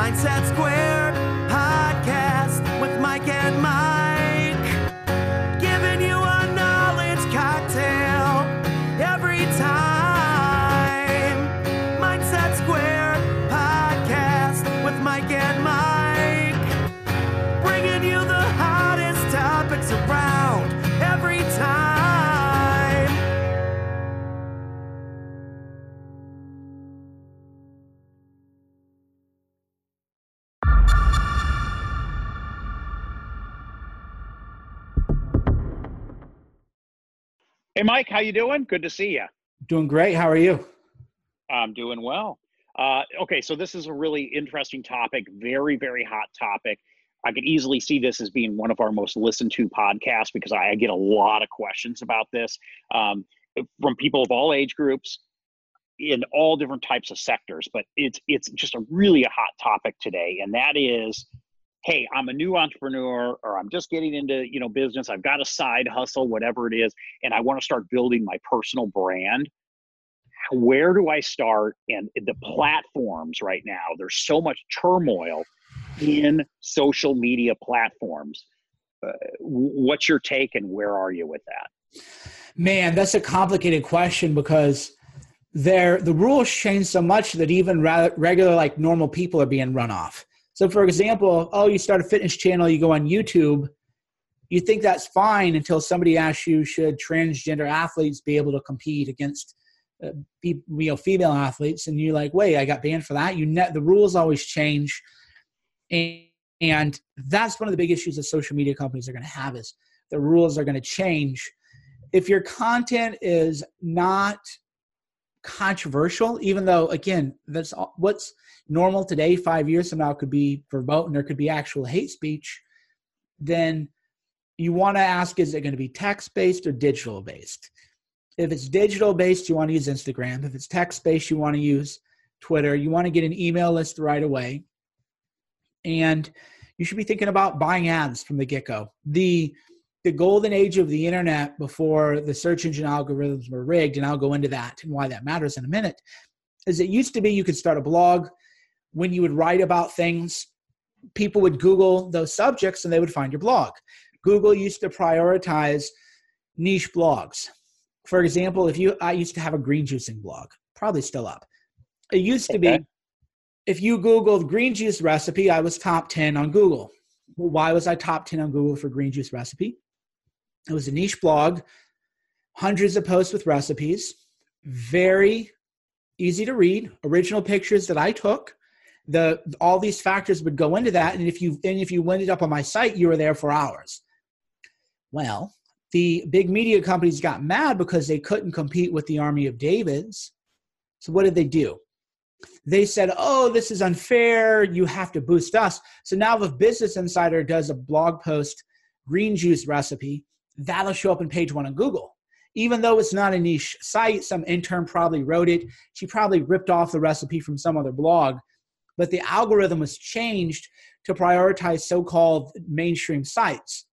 Mindset Squared Hey, Mike, how you doing? Good to see you. Doing great. How are you? I'm doing well. Uh, okay, so this is a really interesting topic, very, very hot topic. I could easily see this as being one of our most listened to podcasts because I, I get a lot of questions about this um, from people of all age groups in all different types of sectors. But it's it's just a really a hot topic today, and that is, hey, I'm a new entrepreneur, or I'm just getting into you know business. I've got a side hustle, whatever it is, and I want to start building my personal brand where do I start? And the platforms right now, there's so much turmoil in social media platforms. Uh, what's your take and where are you with that? Man, that's a complicated question because there the rules change so much that even regular like normal people are being run off. So for example, oh, you start a fitness channel, you go on YouTube, you think that's fine until somebody asks you should transgender athletes be able to compete against uh, you know female athletes? And you're like wait i got banned for that? You net the rules always change. And, and that's one of the big issues that social media companies are going to have is the rules are going to change. If your content is not controversial even though again that's all- what's normal today five years from now could be verboten there could be actual hate speech then you want to ask is it going to be text based or digital based if it's digital based, you want to use Instagram. If it's text based, you want to use Twitter. You want to get an email list right away. And you should be thinking about buying ads from the get go. The the golden age of the internet before the search engine algorithms were rigged, and I'll go into that and why that matters in a minute, is it used to be you could start a blog when you would write about things, people would Google those subjects and they would find your blog. Google used to prioritize niche blogs for example, if you, I used to have a green juicing blog, probably still up. It used to Okay. be, if you Googled green juice recipe, I was top 10 on Google. Well, why was I top 10 on Google for green juice recipe? It was a niche blog, hundreds of posts with recipes, very easy to read, original pictures that I took. The all these factors would go into that, and if you and if you ended up on my site, you were there for hours. Well, the big media companies got mad because they couldn't compete with the army of Davids. So what did they do? They said, "Oh, this is unfair. You have to boost us." So now, if Business Insider does a blog post, green juice recipe, that'll show up in page one on Google. Even though it's not a niche site, some intern probably wrote it. She probably ripped off the recipe from some other blog, but the algorithm was changed to prioritize so-called mainstream sites.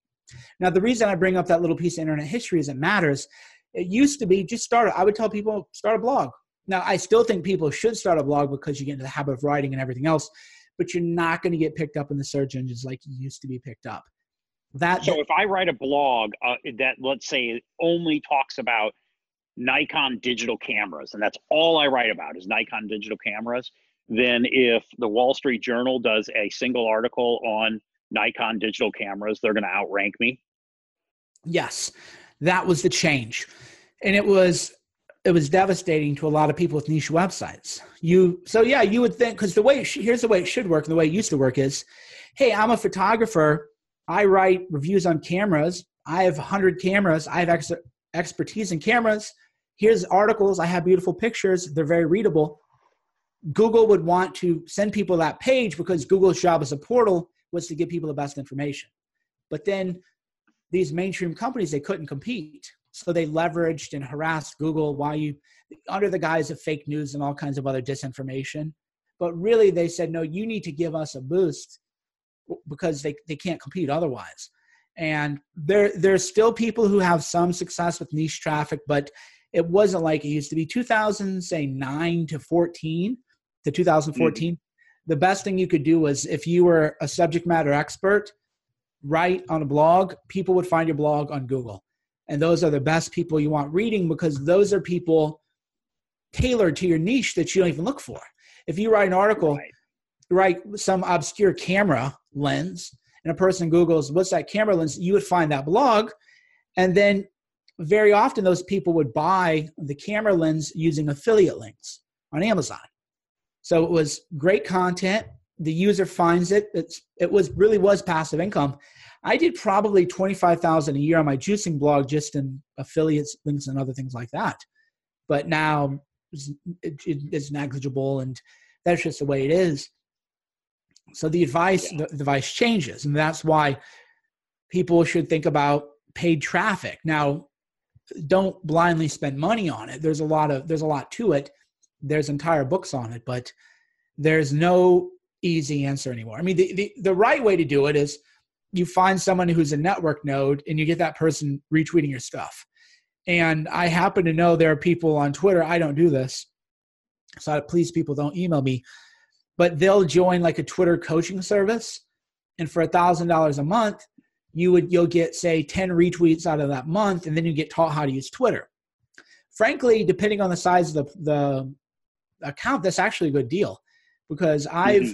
Now, the reason I bring up that little piece of internet history is it matters. It used to be just start. I would tell people start a blog. Now, I still think people should start a blog because you get into the habit of writing and everything else, but you're not going to get picked up in the search engines like you used to be picked up. That So if I write a blog uh, that, let's say, only talks about Nikon digital cameras, and that's all I write about is Nikon digital cameras, then if the Wall Street Journal does a single article on Nikon digital cameras, they're going to outrank me. Yes, that was the change, and it was it was devastating to a lot of people with niche websites. You so yeah, you would think because the way here's the way it should work, and the way it used to work is, hey, I'm a photographer. I write reviews on cameras. I have 100 cameras. I have ex- expertise in cameras. Here's articles. I have beautiful pictures. They're very readable. Google would want to send people that page because Google's job as a portal was to give people the best information. But then these mainstream companies they couldn't compete. So they leveraged and harassed google. Why you under the guise of fake news and all kinds of other disinformation. But really they said no you need to give us a boost because they, they can't compete otherwise. And there there's still people who have some success with niche traffic but it wasn't like it used to be. 2000 say 9 to 14 to 2014 mm-hmm. the best thing you could do was if you were a subject matter expert, write on a blog, people would find your blog on Google. And those are the best people you want reading because those are people tailored to your niche that you don't even look for. If you write an article, right. write some obscure camera lens, and a person Googles, what's that camera lens? You would find that blog. And then very often those people would buy the camera lens using affiliate links on Amazon. So it was great content. The user finds it. It's, it was really was passive income. I did probably twenty five thousand a year on my juicing blog just in affiliates links and other things like that. But now it's, it's negligible, and that's just the way it is. So the advice yeah. the, the advice changes, and that's why people should think about paid traffic. Now, don't blindly spend money on it. There's a lot of there's a lot to it. There's entire books on it, but there's no easy answer anymore. I mean, the, the, the right way to do it is you find someone who's a network node and you get that person retweeting your stuff. And I happen to know there are people on Twitter, I don't do this. So please people don't email me, but they'll join like a Twitter coaching service. And for a thousand dollars a month, you would you'll get say 10 retweets out of that month, and then you get taught how to use Twitter. Frankly, depending on the size of the, the account, that's actually a good deal because I've mm-hmm.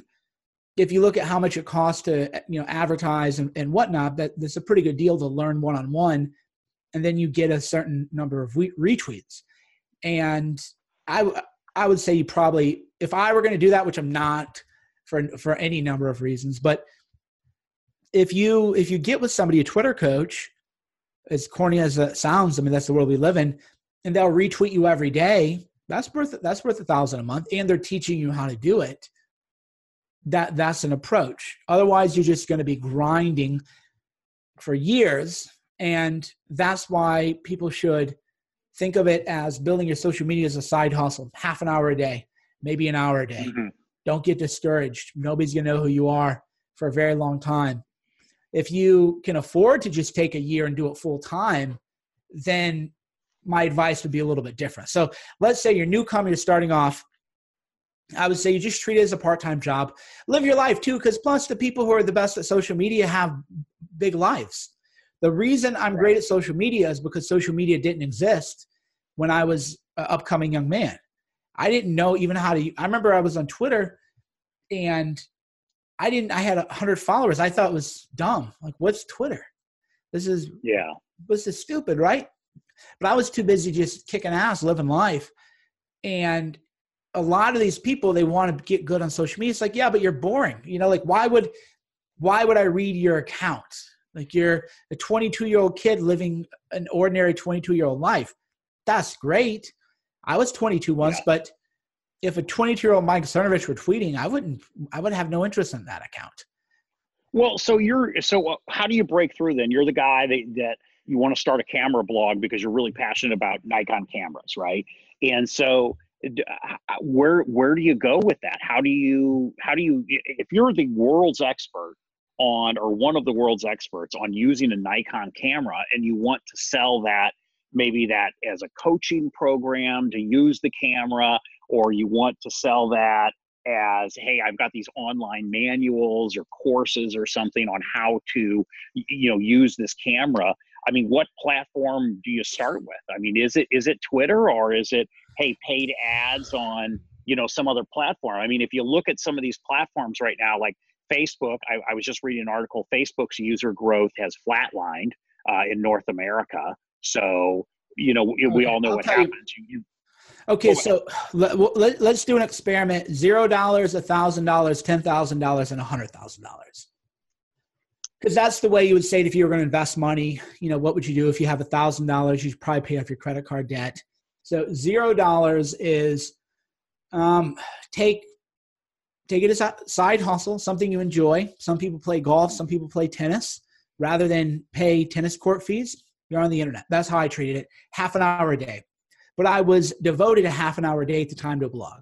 if you look at how much it costs to you know advertise and, and whatnot, that that's a pretty good deal to learn one on one and then you get a certain number of retweets. And I I would say you probably if I were going to do that, which I'm not for for any number of reasons, but if you if you get with somebody a Twitter coach, as corny as that sounds, I mean that's the world we live in, and they'll retweet you every day. That's worth that's worth a thousand a month, and they're teaching you how to do it. That that's an approach. Otherwise, you're just going to be grinding for years and that's why people should think of it as building your social media as a side hustle, half an hour a day, maybe an hour a day. Mm-hmm. Don't get discouraged. Nobody's going to know who you are for a very long time. If you can afford to just take a year and do it full time, then my advice would be a little bit different. So let's say you're newcomer, you're starting off. I would say you just treat it as a part time job. Live your life too, because plus the people who are the best at social media have big lives. The reason I'm great at social media is because social media didn't exist when I was an upcoming young man. I didn't know even how to. I remember I was on Twitter, and I didn't. I had a hundred followers. I thought it was dumb. Like, what's Twitter? This is yeah. This is stupid, right? But I was too busy just kicking ass, living life, and a lot of these people they want to get good on social media. It's like, yeah, but you're boring. You know, like why would why would I read your account? Like you're a 22 year old kid living an ordinary 22 year old life. That's great. I was 22 once, yeah. but if a 22 year old Mike Cernovich were tweeting, I wouldn't. I would have no interest in that account. Well, so you're so uh, how do you break through then? You're the guy that that you want to start a camera blog because you're really passionate about Nikon cameras, right? And so uh, where where do you go with that? How do you how do you if you're the world's expert on or one of the world's experts on using a Nikon camera and you want to sell that maybe that as a coaching program to use the camera or you want to sell that as hey i've got these online manuals or courses or something on how to you know use this camera i mean what platform do you start with i mean is it is it twitter or is it hey paid ads on you know some other platform i mean if you look at some of these platforms right now like Facebook, I, I, was just reading an article. Facebook's user growth has flatlined uh, in North America. So you know we, we all know I'll what happens. You, you, okay, so let, let, let's do an experiment: zero dollars, a thousand dollars, ten thousand dollars, and a hundred thousand dollars. Because that's the way you would say it if you were going to invest money. You know, what would you do if you have a thousand dollars? You'd probably pay off your credit card debt. So zero dollars is um, take take it as a side hustle, something you enjoy. Some people play golf, some people play tennis. Rather than pay tennis court fees, you're on the internet. That's how I treated it. Half an hour a day. But I was devoted a half an hour a day at the time to blog.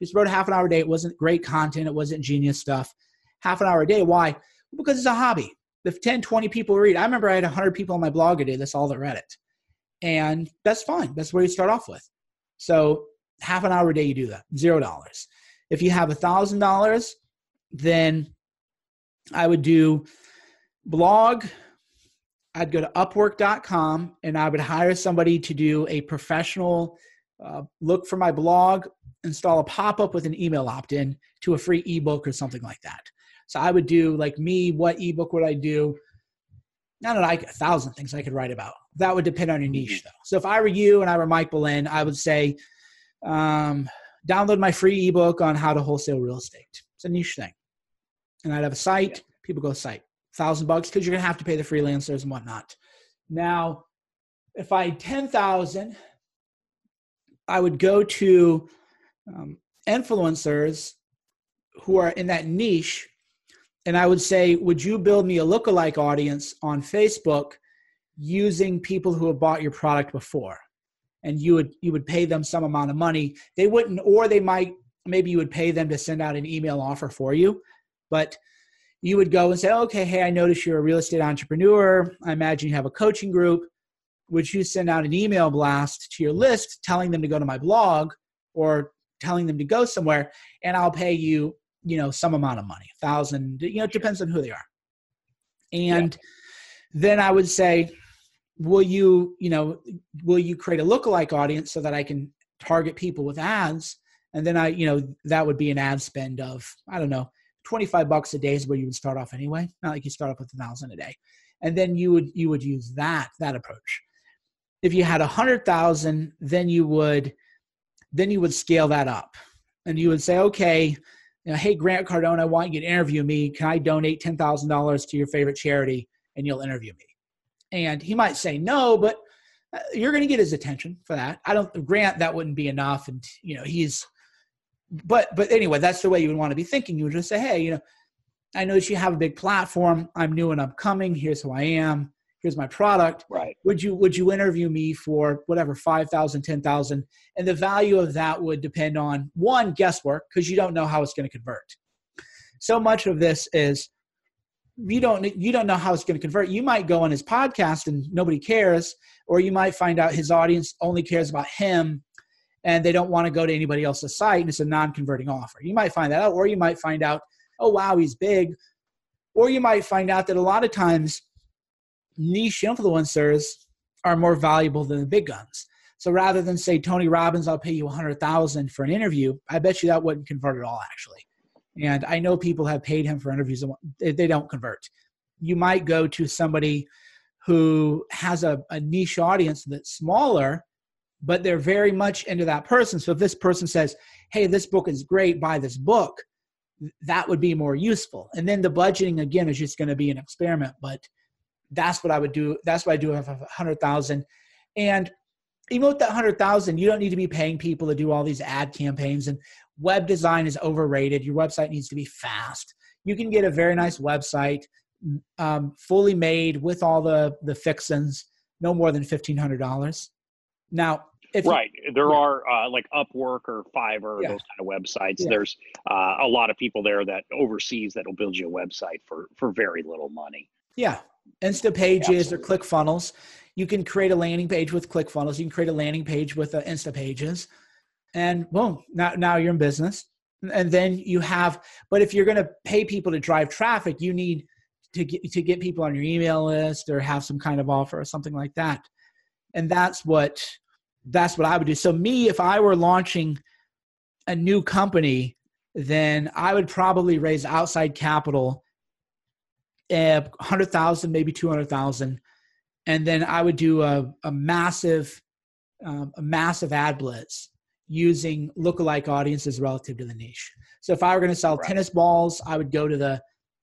Just wrote a half an hour a day. It wasn't great content, it wasn't genius stuff. Half an hour a day. Why? Because it's a hobby. If 10, 20 people read, I remember I had 100 people on my blog a day. That's all that read it. And that's fine. That's where you start off with. So half an hour a day, you do that. Zero dollars. If you have a $1,000, then I would do blog. I'd go to upwork.com and I would hire somebody to do a professional uh, look for my blog, install a pop up with an email opt in to a free ebook or something like that. So I would do like me, what ebook would I do? Know, like a thousand things I could write about. That would depend on your niche though. So if I were you and I were Mike Boleyn, I would say, um, download my free ebook on how to wholesale real estate. It's a niche thing. And I'd have a site, people go site. Thousand bucks because you're gonna have to pay the freelancers and whatnot. Now, if I had ten thousand, I would go to um, influencers who are in that niche and I would say, would you build me a lookalike audience on Facebook using people who have bought your product before? And you would you would pay them some amount of money. They wouldn't, or they might maybe you would pay them to send out an email offer for you, but you would go and say, okay, hey, I notice you're a real estate entrepreneur. I imagine you have a coaching group. Would you send out an email blast to your list telling them to go to my blog or telling them to go somewhere and I'll pay you you know some amount of money a thousand you know it depends on who they are. And yeah. then i would say will you you know will you create a lookalike audience so that i can target people with ads? And then i you know that would be an ad spend of i don't know 25 bucks a day is where you would start off anyway. Not like you start off with a thousand a day. And then you would you would use that that approach. If you had a hundred thousand then you would then you would scale that up. And you would say okay you know, hey, Grant Cardone, I want you to interview me. Can I donate $10,000 to your favorite charity and you'll interview me? And he might say no, but uh, you're going to get his attention for that. I don't, Grant, that wouldn't be enough. And, you know, he's, but, but anyway, that's the way you would want to be thinking. You would just say, hey, you know, I know that you have a big platform. I'm new and upcoming. Here's who I am here's my product. Right. Would you would you interview me for whatever 5000 10000 and the value of that would depend on one guesswork because you don't know how it's going to convert. So much of this is you don't you don't know how it's going to convert. You might go on his podcast and nobody cares or you might find out his audience only cares about him and they don't want to go to anybody else's site and it's a non-converting offer. You might find that out or you might find out oh wow he's big. Or you might find out that a lot of times niche influencers are more valuable than the big guns. So rather than say Tony Robbins, I'll pay you a hundred thousand for an interview, I bet you that wouldn't convert at all actually. And I know people have paid him for interviews and they don't convert. You might go to somebody who has a, a niche audience that's smaller, but they're very much into that person. So if this person says, Hey, this book is great, buy this book, that would be more useful. And then the budgeting again is just going to be an experiment, but that's what I would do. That's what I do i have a hundred thousand. And even with that hundred thousand, you don't need to be paying people to do all these ad campaigns. And web design is overrated. Your website needs to be fast. You can get a very nice website, um, fully made with all the the fixins, no more than fifteen hundred dollars. Now, right, you, there yeah. are uh, like Upwork or Fiverr, yeah. those kind of websites. Yeah. There's uh, a lot of people there that overseas that will build you a website for for very little money. Yeah, Insta pages or ClickFunnels. You can create a landing page with ClickFunnels. You can create a landing page with uh, Insta pages, and boom, now now you're in business. And then you have, but if you're going to pay people to drive traffic, you need to get to get people on your email list or have some kind of offer or something like that. And that's what that's what I would do. So me, if I were launching a new company, then I would probably raise outside capital a hundred thousand, maybe two hundred thousand, and then I would do a, a massive, um, a massive ad blitz using lookalike audiences relative to the niche. So if I were going to sell right. tennis balls, I would go to the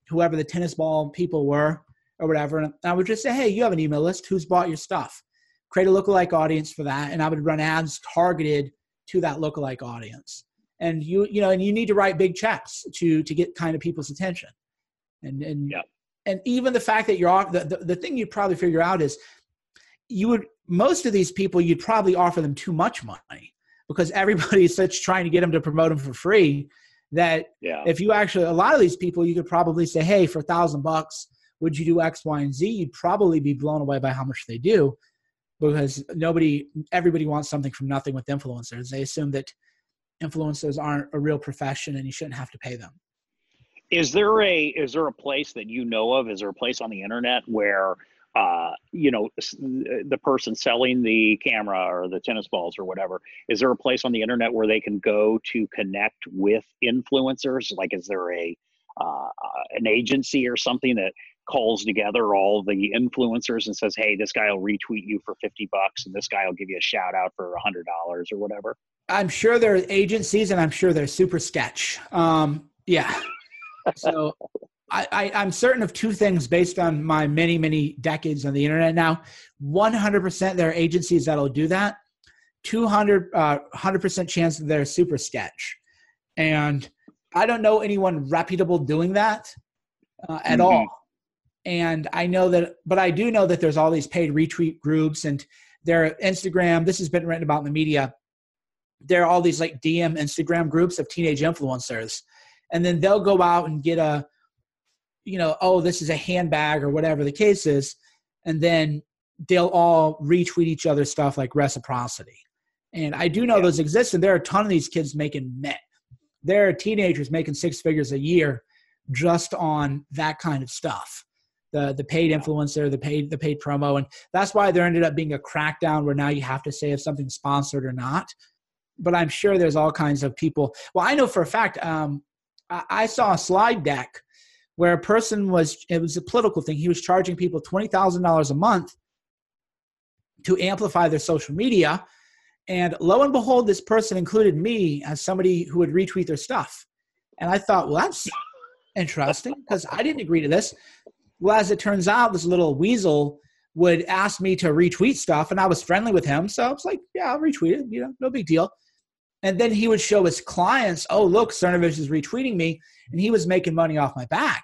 whoever the tennis ball people were or whatever, and I would just say, "Hey, you have an email list. Who's bought your stuff?" Create a lookalike audience for that, and I would run ads targeted to that lookalike audience. And you, you know, and you need to write big checks to to get kind of people's attention. And and yeah and even the fact that you're off the, the, the thing you'd probably figure out is you would most of these people you'd probably offer them too much money because everybody's such trying to get them to promote them for free that yeah. if you actually a lot of these people you could probably say hey for a thousand bucks would you do x y and z? You'd probably be blown away by how much they do because nobody everybody wants something from nothing with influencers. They assume that influencers aren't a real profession and you shouldn't have to pay them Is there a is there a place that you know of? Is there a place on the internet where uh, you know the person selling the camera or the tennis balls or whatever? Is there a place on the internet where they can go to connect with influencers? Like, is there a uh, an agency or something that calls together all the influencers and says, "Hey, this guy will retweet you for fifty bucks, and this guy will give you a shout out for a hundred dollars or whatever." I'm sure there are agencies, and I'm sure they're super sketch. Um, yeah. So I, I, I'm certain of two things based on my many, many decades on the internet now. 100% there are agencies that'll do that. 200 uh, 100% chance that they're super sketch. And I don't know anyone reputable doing that uh, at mm-hmm. all. And I know that, but I do know that there's all these paid retweet groups and their Instagram. This has been written about in the media there are all these like DM Instagram groups of teenage influencers, and then they'll go out and get a, you know, oh, this is a handbag or whatever the case is, and then they'll all retweet each other's stuff like reciprocity. And I do know yeah. those exist, and there are a ton of these kids making met. There are teenagers making six figures a year just on that kind of stuff. The the paid influencer, the paid the paid promo, and that's why there ended up being a crackdown where now you have to say if something's sponsored or not but I'm sure there's all kinds of people. Well, I know for a fact, um, I saw a slide deck where a person was, it was a political thing. He was charging people $20,000 a month to amplify their social media. And lo and behold, this person included me as somebody who would retweet their stuff. And I thought, well, that's interesting because I didn't agree to this. Well, as it turns out, this little weasel would ask me to retweet stuff, and I was friendly with him. So I was like, yeah, I'll retweet it. You know, no big deal. And then he would show his clients, oh, look, Cernovich is retweeting me. And he was making money off my back.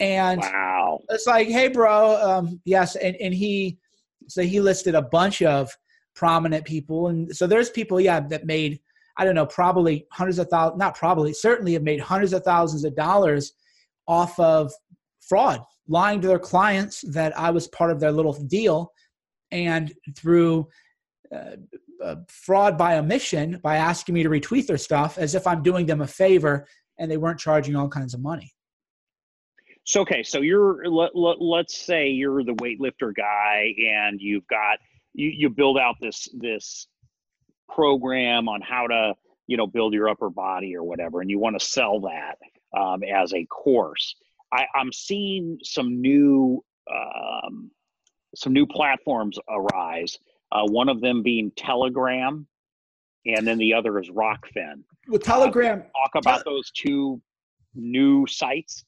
And wow. it's like, hey, bro, um, yes. And, and he, so he listed a bunch of prominent people. And so there's people, yeah, that made, I don't know, probably hundreds of thousands, not probably, certainly have made hundreds of thousands of dollars off of fraud, lying to their clients that I was part of their little deal. And through uh, uh, fraud by omission by asking me to retweet their stuff as if I'm doing them a favor and they weren't charging all kinds of money. So okay, so you're let, let, let's say you're the weightlifter guy and you've got you you build out this this program on how to you know build your upper body or whatever and you want to sell that um, as a course I, i'm seeing some new um, some new platforms arise uh, one of them being Telegram, and then the other is Rokfin. Well, Telegram. Uh, talk about those two new sites.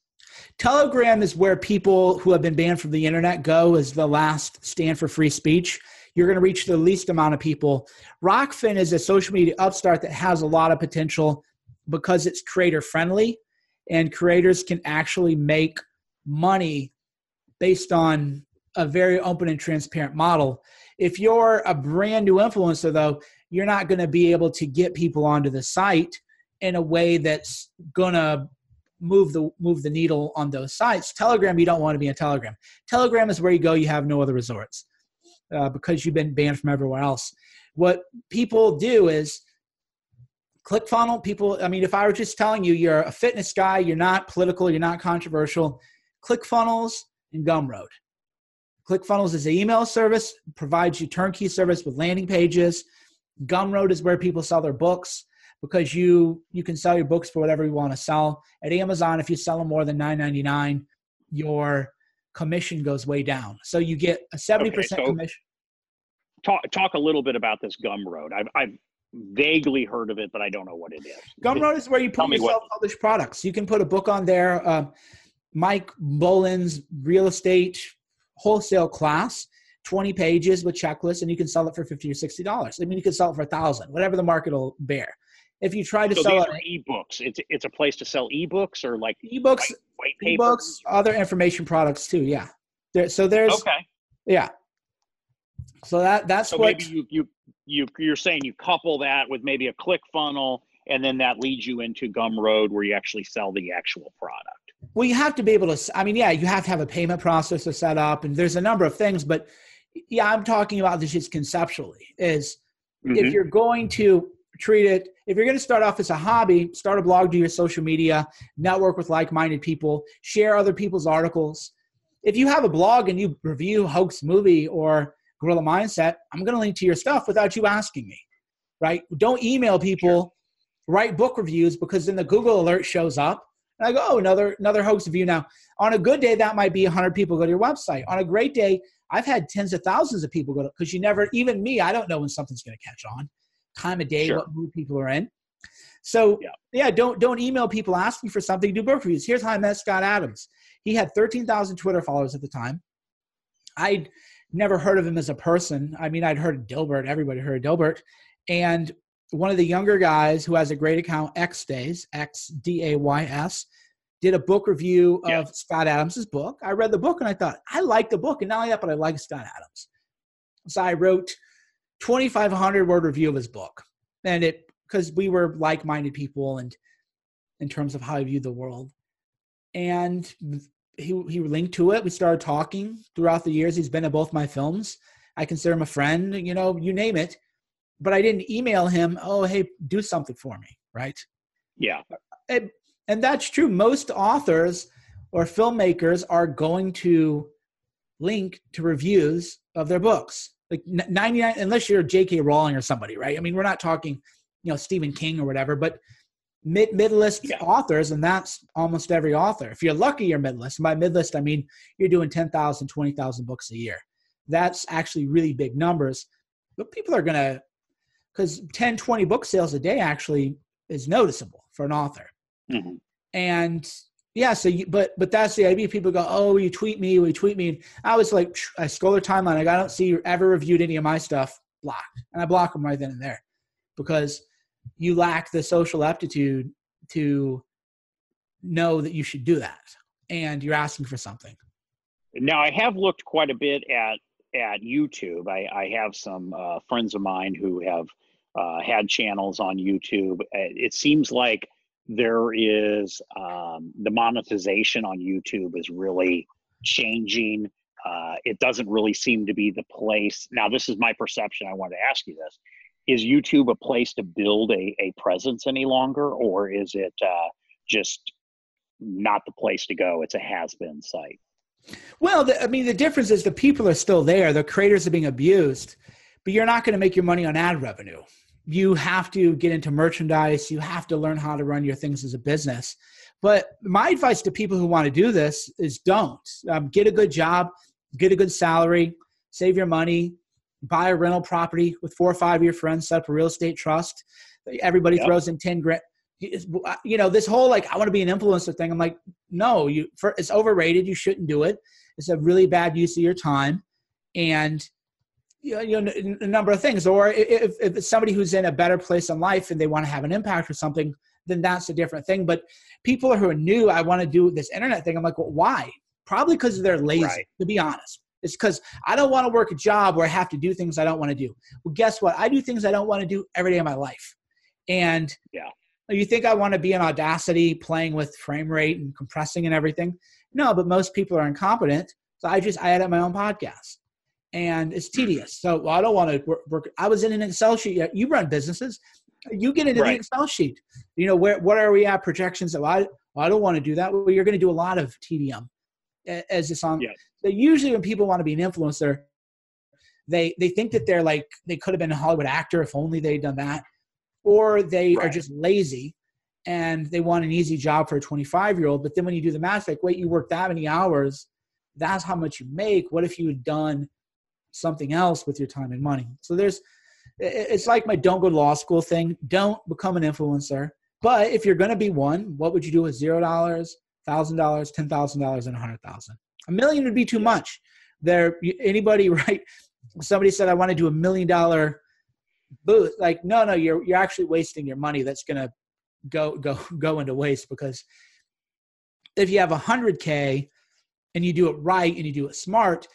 Telegram is where people who have been banned from the internet go as the last stand for free speech. You're going to reach the least amount of people. Rokfin is a social media upstart that has a lot of potential because it's creator friendly and creators can actually make money based on a very open and transparent model. If you're a brand new influencer, though, you're not going to be able to get people onto the site in a way that's going to move the move the needle on those sites. Telegram, you don't want to be in Telegram. Telegram is where you go. You have no other resorts uh, because you've been banned from everywhere else. What people do is ClickFunnels. People, I mean, if I were just telling you you're a fitness guy, you're not political, you're not controversial. ClickFunnels and Gumroad. ClickFunnels is an email service, provides you turnkey service with landing pages. Gumroad is where people sell their books because you you can sell your books for whatever you want to sell. At Amazon, if you sell them more than nine ninety nine, your commission goes way down. So you get a seventy okay, percent so commission. Talk talk a little bit about this Gumroad. I've I've vaguely heard of it, but I don't know what it is. Gumroad is where you put your self-published products. You can put a book on there. Uh, Mike Boland's real estate wholesale class, 20 pages with checklists, and you can sell it for 50 or 60 dollars. I mean, you can sell it for a thousand, whatever the market will bear. If you try to so sell it, ebooks, it's it's a place to sell ebooks or like ebooks, white, white ebooks, other information products too. Yeah, there, so there's okay, yeah. So that that's so what maybe you you you you're saying you couple that with maybe a click funnel, and then that leads you into Gumroad where you actually sell the actual product. Well, you have to be able to. I mean, yeah, you have to have a payment process to set up, and there's a number of things. But yeah, I'm talking about this just conceptually. Is mm-hmm. if you're going to treat it if you're going to start off as a hobby start a blog do your social media network with like-minded people share other people's articles if you have a blog and you review hoax movie or gorilla mindset i'm going to link to your stuff without you asking me right don't email people write book reviews because then the google alert shows up and i go oh another another hoax review now on a good day that might be 100 people go to your website on a great day i've had tens of thousands of people go to because you never even me i don't know when something's going to catch on time of day, Sure. what mood people are in. So Yeah. yeah. don't don't email people asking for something. Do book reviews. Here's how I met Scott Adams. He had 13,000 Twitter followers at the time. I'd never heard of him as a person. I mean, I'd heard of Dilbert. Everybody heard of Dilbert. And one of the younger guys who has a great account, X Days, X D A Y S, did a book review of Yeah. Scott Adams's book. I read the book and I thought, I like the book. And not only that, but I like Scott Adams. So I wrote 2,500 word review of his book. And it, because we were like minded people and in terms of how I view the world. And he, he linked to it. We started talking throughout the years. He's been in both my films. I consider him a friend, you know, you name it. But I didn't email him, oh, hey, do something for me, right? Yeah. and, and that's true. Most authors or filmmakers are going to link to reviews of their books. Like 99, unless you're J.K. Rowling or somebody, right? I mean, we're not talking, you know, Stephen King or whatever, but mid mid-list Yeah. authors, and that's almost every author. If you're lucky, you're mid-list. And by mid-list, I mean you're doing 10,000, 20,000 books a year. That's actually really big numbers. But people are going to, because 10, 20 book sales a day actually is noticeable for an author. Mhm. And yeah, so you, but but that's the idea. People go, oh, you tweet me, you tweet me? And I was like, I scroll their timeline. Like, I don't see you ever reviewed any of my stuff. Blocked, and I block them right then and there because you lack the social aptitude to know that you should do that, and you're asking for something. Now I have looked quite a bit at at YouTube. I, I have some uh, friends of mine who have uh, had channels on YouTube. Uh, It seems like there is um, the monetization on YouTube is really changing. Uh, it doesn't really seem to be the place. Now, this is my perception. I wanted to ask you this: Is YouTube a place to build a, a presence any longer, or is it uh, just not the place to go? It's a has-been site. Well, the, I mean, the difference is the people are still there. The creators are being abused, but you're not going to make your money on ad revenue. You have to get into merchandise. You have to learn how to run your things as a business. But my advice to people who want to do this is don't um, get a good job, get a good salary, save your money, buy a rental property with four or five of your friends, set up a real estate trust. Everybody Yep. throws in 10 grand. You know, this whole like, I want to be an influencer thing. I'm like, no, you, for, it's overrated. You shouldn't do it. It's a really bad use of your time. And, you know, you know, n- a number of things. Or if, if it's somebody who's in a better place in life and they want to have an impact or something, then that's a different thing. But people who are new, I want to do this internet thing. I'm like, well, why? Probably because they're lazy, Right. to be honest. It's because I don't want to work a job where I have to do things I don't want to do. Well, guess what? I do things I don't want to do every day of my life. And Yeah. You think I want to be in Audacity playing with frame rate and compressing and everything? No, but most people are incompetent. So I just I edit my own podcast, and it's tedious. So well, I don't want to work, work. I was in an Excel sheet. You run businesses. You get into the Excel sheet. You know where what are we at projections? Well, I, well, I don't want to do that. Well, you're going to do a lot of TDM as it's on. Yeah. So usually when people want to be an influencer, they they think that they're like they could have been a Hollywood actor if only they'd done that, or they are just lazy and they want an easy job for a 25 year old. But then when you do the math, like wait, you work that many hours, that's how much you make. What if you had done something else with your time and money? So there's it's like my don't go to law school thing. Don't become an influencer. But if you're going to be one, what would you do with zero dollars, thousand dollars, ten thousand dollars, and a hundred thousand? A million would be too much. There, anybody right? Somebody said I want to do a million dollar booth. Like, no, no, you're you're actually wasting your money. That's going to go go go into waste because if you have a hundred k and you do it right and you do it smart,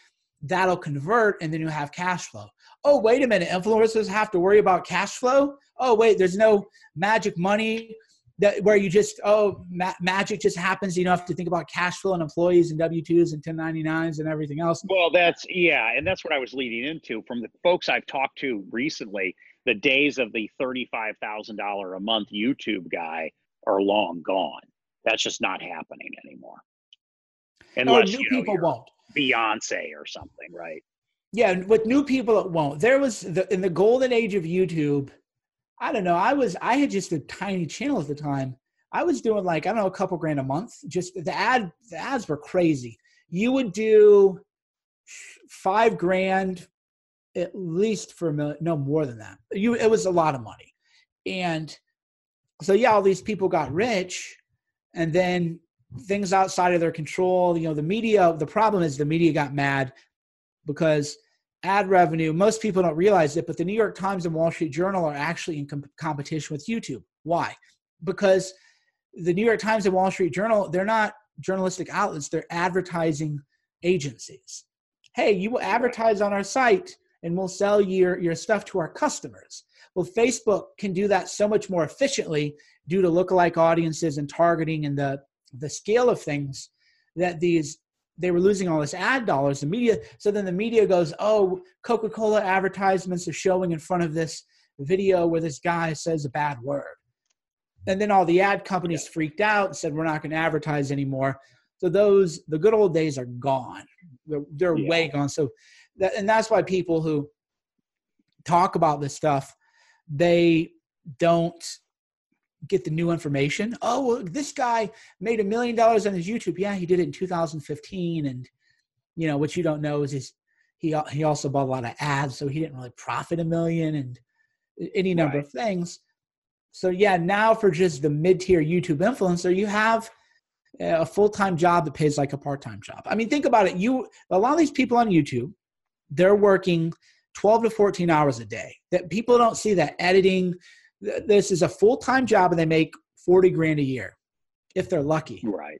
that'll convert and then you have cash flow. Oh, wait a minute, influencers have to worry about cash flow. Oh, wait, there's no magic money that where you just oh ma- magic just happens. You don't have to think about cash flow and employees and W twos and 1099s and everything else. Well, that's yeah, and that's what I was leading into from the folks I've talked to recently. The days of the thirty-five thousand dollar a month YouTube guy are long gone. That's just not happening anymore. Or Unless new you know, people won't. Beyonce or something, right? Yeah, with new people, it won't. There was the, in the golden age of YouTube. I don't know. I was I had just a tiny channel at the time. I was doing like I don't know a couple grand a month. Just the ad the ads were crazy. You would do five grand at least for a million, no more than that. You it was a lot of money, and so yeah, all these people got rich, and then things outside of their control. You know, the media. The problem is the media got mad because ad revenue, most people don't realize it, but the New York Times and Wall Street Journal are actually in com- competition with YouTube. Why? Because the New York Times and Wall Street Journal, they're not journalistic outlets, they're advertising agencies. Hey, you will advertise on our site and we'll sell your, your stuff to our customers. Well, Facebook can do that so much more efficiently due to lookalike audiences and targeting and the, the scale of things that these they were losing all this ad dollars the media. So then the media goes oh coca-cola advertisements are showing in front of this video where this guy says a bad word. And then all the ad companies freaked out and said we're not going to advertise anymore. So those the good old days are gone. They're, they're Yeah. way gone. So that, and that's why people who talk about this stuff they don't get the new information. Oh, well, this guy made a million dollars on his YouTube. Yeah, he did it in 2015, and you know what you don't know is his, he he also bought a lot of ads, so he didn't really profit a million and any number Right. of things. So yeah, now for just the mid-tier YouTube influencer, you have a full-time job that pays like a part-time job. I mean, think about it. You a lot of these people on YouTube, they're working 12 to 14 hours a day. That people don't see that editing, this is a full-time job and they make 40 grand a year if they're lucky Right.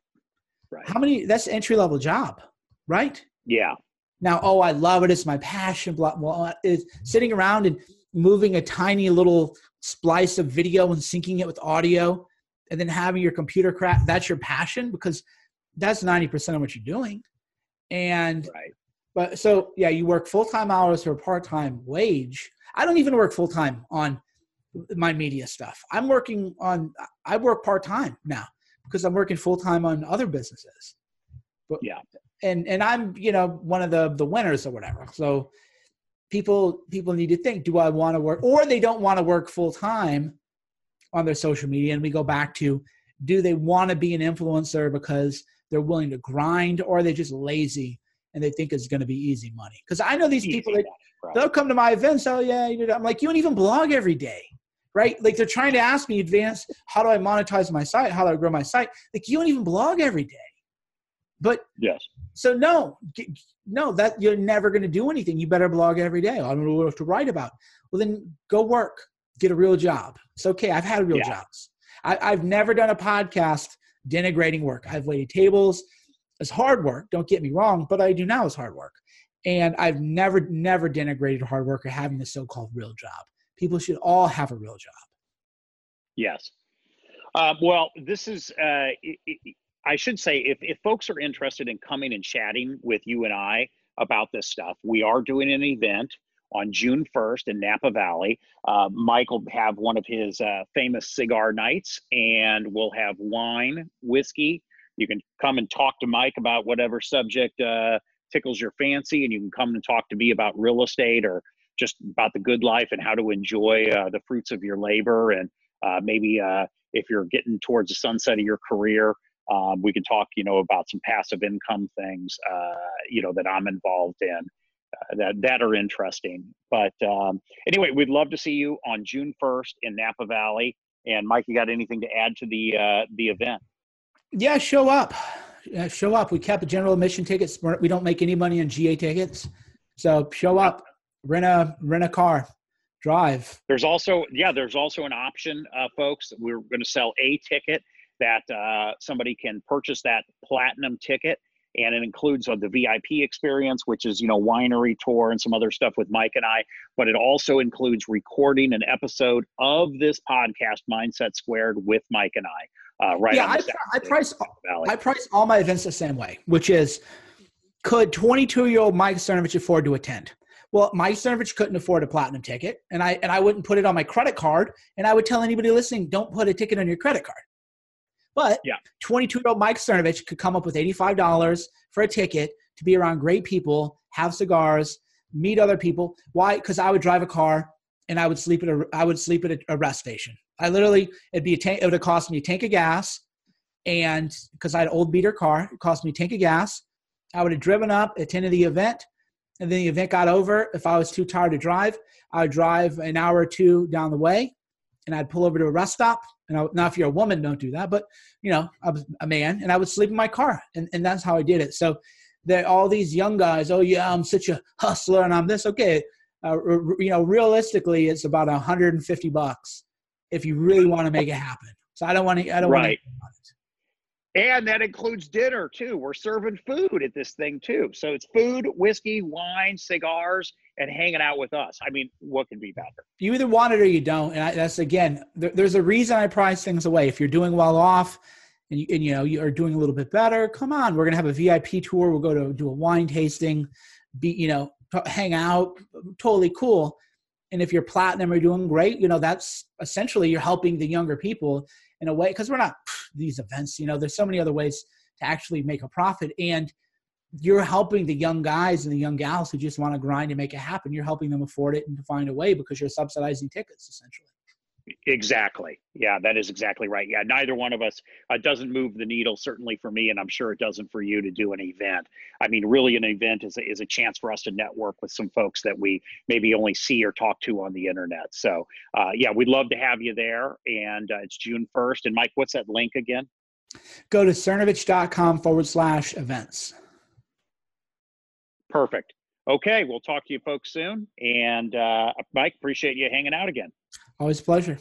Right. how many that's entry-level job right Yeah. now oh i love it it's my passion blah well is sitting around and moving a tiny little splice of video and syncing it with audio and then having your computer crack that's your passion because that's 90% of what you're doing and Right. But so yeah, you work full time hours for a part time wage. I don't even work full time on my media stuff. I'm working on I work part time now because I'm working full time on other businesses. But, Yeah. and and I'm you know one of the the winners or whatever. So people people need to think: Do I want to work, or they don't want to work full time on their social media? And we go back to: Do they want to be an influencer because they're willing to grind, or are they just lazy and they think it's going to be easy money? Because I know these Easy people that right. they'll come to my events. Oh yeah, you know, I'm like, you don't even blog every day, right? Like they're trying to ask me in advance how do I monetize my site? How do I grow my site? Like you don't even blog every day. But Yes. so no, no, that you're never going to do anything. You better blog every day. I don't know what to write about. Well, then go work, get a real job. It's okay. I've had real Yeah. jobs. I, I've never done a podcast denigrating work. I've waited tables. It's hard work. Don't get me wrong, but I do now is hard work. And I've never, never denigrated hard work or having the so-called real job. People should all have a real job. Yes. Uh, well, this is, uh, i i I should say, if, if folks are interested in coming and chatting with you and I about this stuff, we are doing an event on June 1st in Napa Valley. Uh, Mike will have one of his uh, famous cigar nights, and we'll have wine, whiskey. You can come and talk to Mike about whatever subject uh, tickles your fancy, and you can come and talk to me about real estate or just about the good life and how to enjoy uh, the fruits of your labor. And uh, maybe uh, if you're getting towards the sunset of your career um, we can talk you know about some passive income things uh, you know that i'm involved in uh, that that are interesting. But um, anyway we'd love to see you on june 1st in napa valley. And mike you got anything to add to the uh, the event Yeah, show up. Show up. We kept general admission tickets. We don't make any money on GA tickets. So show up, rent a rent a car, drive. There's also, yeah, there's also an option, uh, folks. We're going to sell a ticket that uh, somebody can purchase that platinum ticket, and it includes uh, the VIP experience, which is you know winery tour and some other stuff with Mike and I. But it also includes recording an episode of this podcast, Mindset Squared, with Mike and I. Uh, right. yeah, I, I price. I price all my events the same way, which is could 22 year old Mike Cernovich afford to attend? Well, Mike Cernovich couldn't afford a platinum ticket, and I and I wouldn't put it on my credit card, and I would tell anybody listening, don't put a ticket on your credit card. But yeah. 22 year old Mike Cernovich could come up with $85 for a ticket to be around great people, have cigars, meet other people. Why? Because I would drive a car and I would sleep at a I would sleep at a, rest station. I literally it'd be a tank. It would have cost me a tank of gas, and because I had an old beater car, it cost me a tank of gas. I would have driven up, attended the event, and then the event got over. If I was too tired to drive, I would drive an hour or two down the way, and I'd pull over to a rest stop. And I, now, if you're a woman, don't do that. But you know, I was a man, and I would sleep in my car, and, and that's how I did it. So that all these young guys, oh yeah, I'm such a hustler, and I'm this. Okay, uh, you know, realistically, it's about 150 bucks if you really want to make it happen. So I don't want to. I don't right. want to. And that includes dinner too. We're serving food at this thing too. So it's food, whiskey, wine, cigars, and hanging out with us. I mean, what could be better? You either want it or you don't. And I, that's again, there, there's a reason I prize things away. If you're doing well off, and you, and you know you are doing a little bit better, come on. We're gonna have a VIP tour. We'll go to do a wine tasting, be you know, hang out. Totally cool. And if you're platinum or doing great, you know that's essentially you're helping the younger people in a way because we're not these events. You know, there's so many other ways to actually make a profit, and you're helping the young guys and the young gals who just want to grind and make it happen. You're helping them afford it and to find a way because you're subsidizing tickets essentially. Exactly. Yeah, that is exactly right. Yeah, neither one of us uh, doesn't move the needle, certainly for me, and I'm sure it doesn't for you to do an event. I mean, really, an event is a, is a chance for us to network with some folks that we maybe only see or talk to on the internet. So, uh, yeah, we'd love to have you there. And uh, it's June 1st. And Mike, what's that link again? Go to cernovich.com forward slash events. Perfect. Okay, we'll talk to you folks soon. And uh, Mike, appreciate you hanging out again. Always a pleasure.